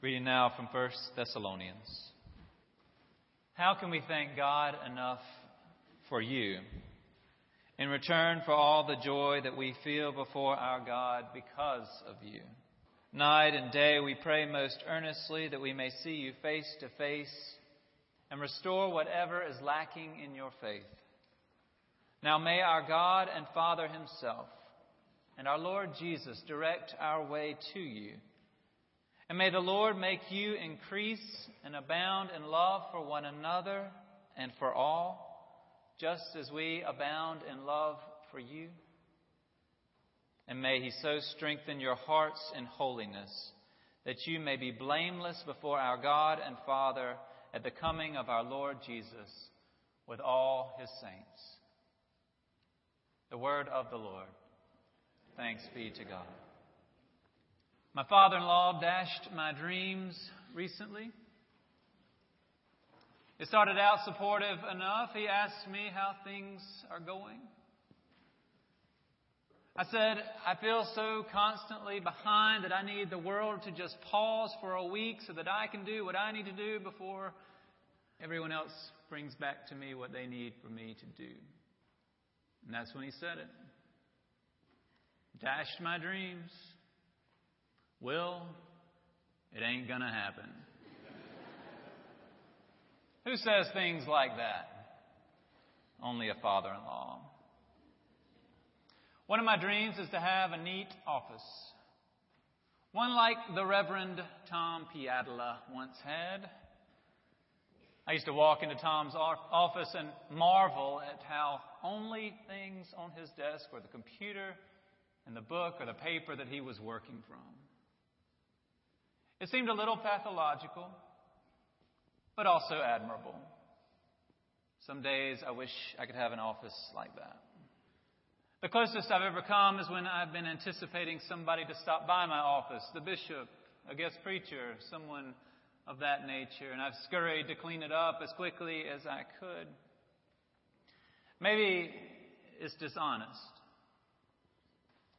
Reading now from 1 Thessalonians. How can we thank God enough for you in return for all the joy that we feel before our God because of you? Night and day we pray most earnestly that we may see you face to face and restore whatever is lacking in your faith. Now may our God and Father Himself and our Lord Jesus direct our way to you and may the Lord make you increase and abound in love for one another and for all, just as we abound in love for you. And may He so strengthen your hearts in holiness that you may be blameless before our God and Father at the coming of our Lord Jesus with all His saints. The word of the Lord. Thanks be to God. My father in law dashed my dreams recently. It started out supportive enough. He asked me how things are going. I said, I feel so constantly behind that I need the world to just pause for a week so that I can do what I need to do before everyone else brings back to me what they need for me to do. And that's when he said it. Dashed my dreams. Will, it ain't going to happen. Who says things like that? Only a father in law. One of my dreams is to have a neat office. One like the Reverend Tom Piadla once had. I used to walk into Tom's office and marvel at how only things on his desk were the computer and the book or the paper that he was working from. It seemed a little pathological, but also admirable. Some days I wish I could have an office like that. The closest I've ever come is when I've been anticipating somebody to stop by my office, the bishop, a guest preacher, someone of that nature, and I've scurried to clean it up as quickly as I could. Maybe it's dishonest.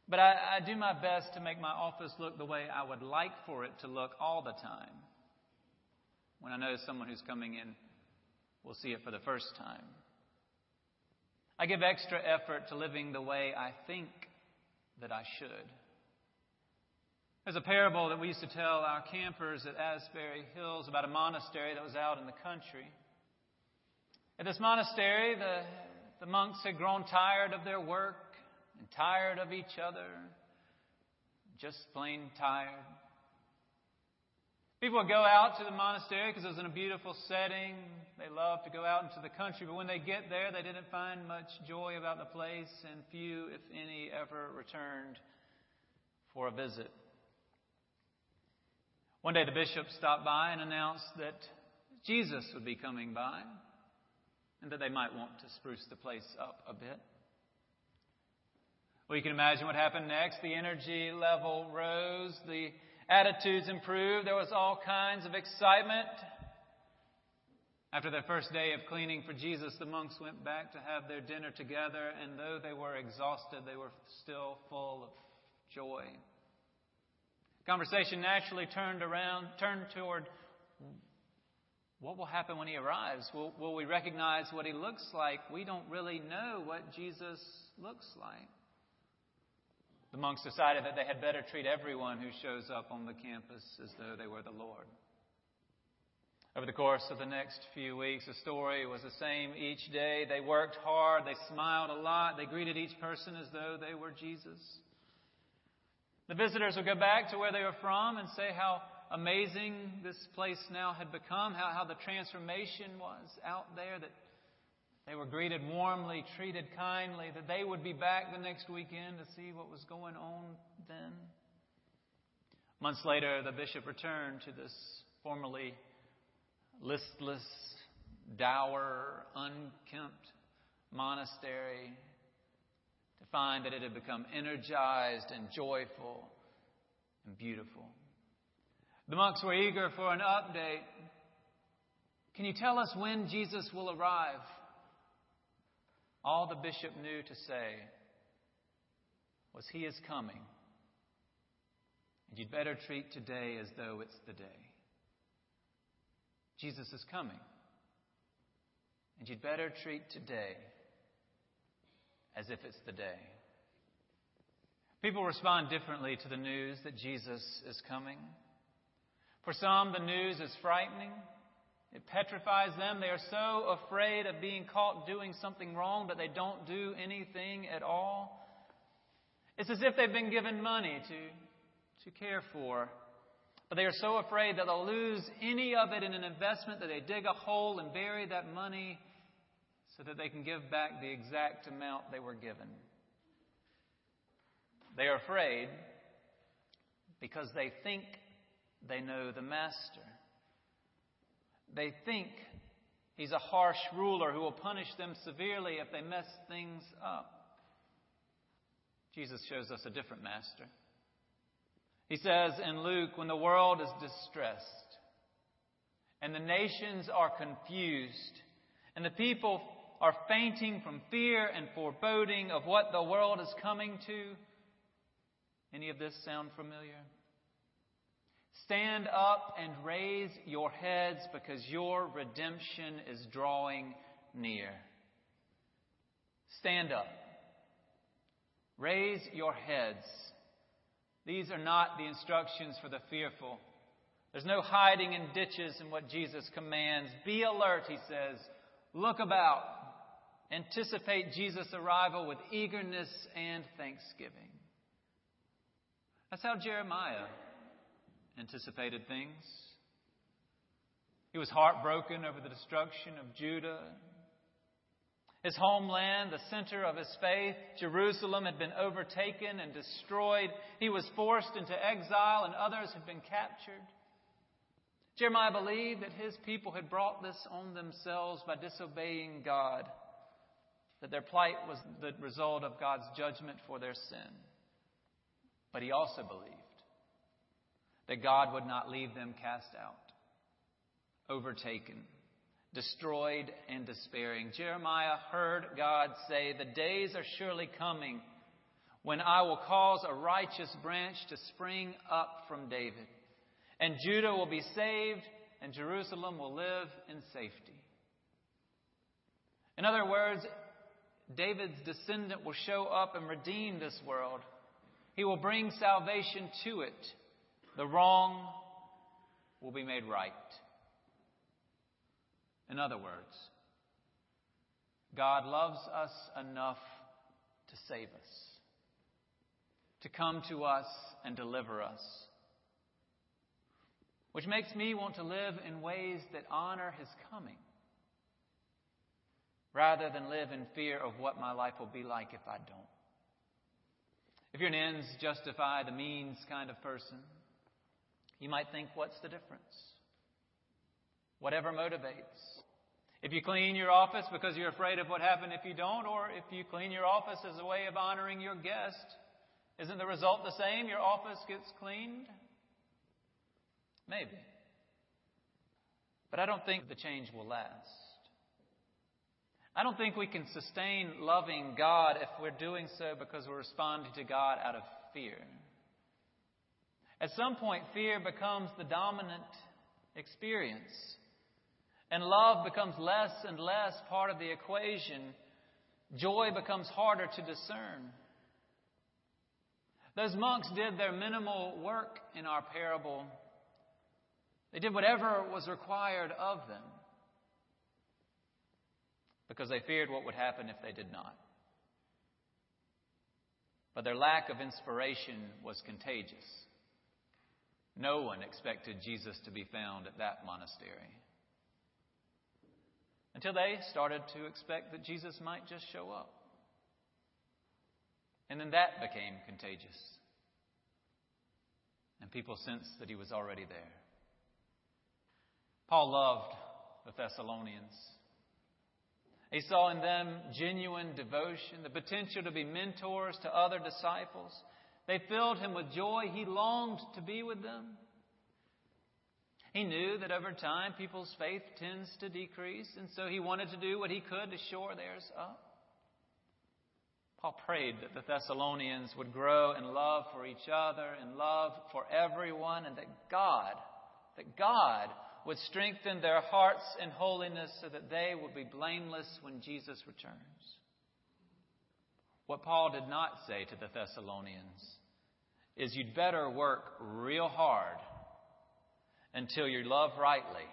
But I, I do my best to make my office look the way I would like for it to look all the time. When I know someone who's coming in will see it for the first time. I give extra effort to living the way I think that I should. There's a parable that we used to tell our campers at Asbury Hills about a monastery that was out in the country. At this monastery, the, the monks had grown tired of their work and tired of each other, just plain tired. People would go out to the monastery because it was in a beautiful setting. They loved to go out into the country, but when they get there, they didn't find much joy about the place, and few, if any, ever returned for a visit. One day, the bishop stopped by and announced that Jesus would be coming by and that they might want to spruce the place up a bit. Well, you can imagine what happened next. The energy level rose, the attitudes improved, there was all kinds of excitement. After their first day of cleaning for Jesus, the monks went back to have their dinner together, and though they were exhausted, they were still full of joy. Conversation naturally turned around, turned toward what will happen when he arrives? Will, will we recognize what he looks like? We don't really know what Jesus looks like. The monks decided that they had better treat everyone who shows up on the campus as though they were the Lord. Over the course of the next few weeks, the story was the same each day. They worked hard, they smiled a lot, they greeted each person as though they were Jesus. The visitors would go back to where they were from and say how amazing this place now had become, how, how the transformation was out there, that they were greeted warmly, treated kindly, that they would be back the next weekend to see what was going on then. Months later, the bishop returned to this formerly listless, dour, unkempt monastery to find that it had become energized and joyful and beautiful. The monks were eager for an update. Can you tell us when Jesus will arrive? All the bishop knew to say was, He is coming. And you'd better treat today as though it's the day. Jesus is coming. And you'd better treat today as if it's the day. People respond differently to the news that Jesus is coming. For some, the news is frightening. It petrifies them. They are so afraid of being caught doing something wrong that they don't do anything at all. It's as if they've been given money to, to care for. But they are so afraid that they'll lose any of it in an investment that they dig a hole and bury that money so that they can give back the exact amount they were given. They are afraid because they think they know the Master. They think he's a harsh ruler who will punish them severely if they mess things up. Jesus shows us a different Master. He says in Luke, when the world is distressed and the nations are confused and the people are fainting from fear and foreboding of what the world is coming to, any of this sound familiar? Stand up and raise your heads because your redemption is drawing near. Stand up. Raise your heads. These are not the instructions for the fearful. There's no hiding in ditches in what Jesus commands. Be alert, he says. Look about. Anticipate Jesus' arrival with eagerness and thanksgiving. That's how Jeremiah anticipated things. He was heartbroken over the destruction of Judah. His homeland, the center of his faith, Jerusalem, had been overtaken and destroyed. He was forced into exile, and others had been captured. Jeremiah believed that his people had brought this on themselves by disobeying God, that their plight was the result of God's judgment for their sin. But he also believed that God would not leave them cast out, overtaken, destroyed, and despairing. Jeremiah heard God say, The days are surely coming when I will cause a righteous branch to spring up from David, and Judah will be saved, and Jerusalem will live in safety. In other words, David's descendant will show up and redeem this world he will bring salvation to it. The wrong will be made right. In other words, God loves us enough to save us, to come to us and deliver us. Which makes me want to live in ways that honor His coming, rather than live in fear of what my life will be like if I don't. If you're an ends justify the means kind of person, you might think, what's the difference? Whatever motivates. If you clean your office because you're afraid of what happened if you don't, or if you clean your office as a way of honoring your guest, isn't the result the same? Your office gets cleaned? Maybe. But I don't think the change will last. I don't think we can sustain loving God if we're doing so because we're responding to God out of fear. At some point, fear becomes the dominant experience, and love becomes less and less part of the equation. Joy becomes harder to discern. Those monks did their minimal work in our parable. They did whatever was required of them because they feared what would happen if they did not. But their lack of inspiration was contagious. No one expected Jesus to be found at that monastery. Until they started to expect that Jesus might just show up. And then that became contagious. And people sensed that he was already there. Paul loved the Thessalonians. He saw in them genuine devotion, the potential to be mentors to other disciples. They filled him with joy. He longed to be with them. He knew that over time people's faith tends to decrease, and so he wanted to do what he could to shore theirs up. Paul prayed that the Thessalonians would grow in love for each other, in love for everyone, and that God, that God would strengthen their hearts in holiness so that they would be blameless when Jesus returns. What Paul did not say to the Thessalonians is you'd better work real hard until you love rightly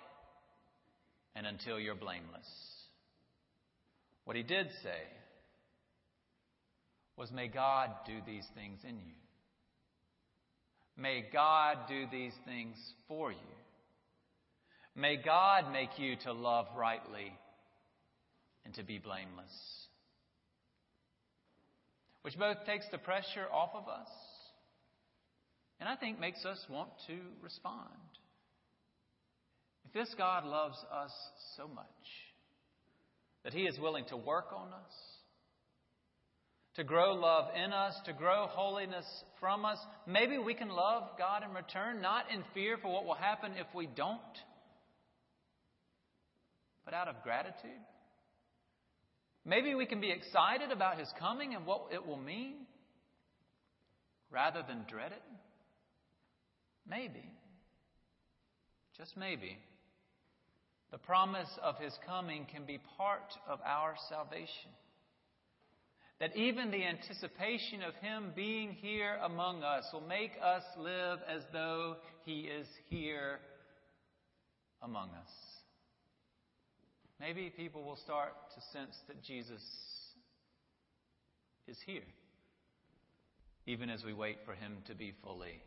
and until you're blameless. What he did say was, May God do these things in you. May God do these things for you. May God make you to love rightly and to be blameless. Which both takes the pressure off of us and I think makes us want to respond. If this God loves us so much that He is willing to work on us, to grow love in us, to grow holiness from us. Maybe we can love God in return, not in fear for what will happen if we don't, but out of gratitude. Maybe we can be excited about His coming and what it will mean rather than dread it. Maybe, just maybe, the promise of His coming can be part of our salvation. That even the anticipation of Him being here among us will make us live as though He is here among us. Maybe people will start to sense that Jesus is here, even as we wait for Him to be fully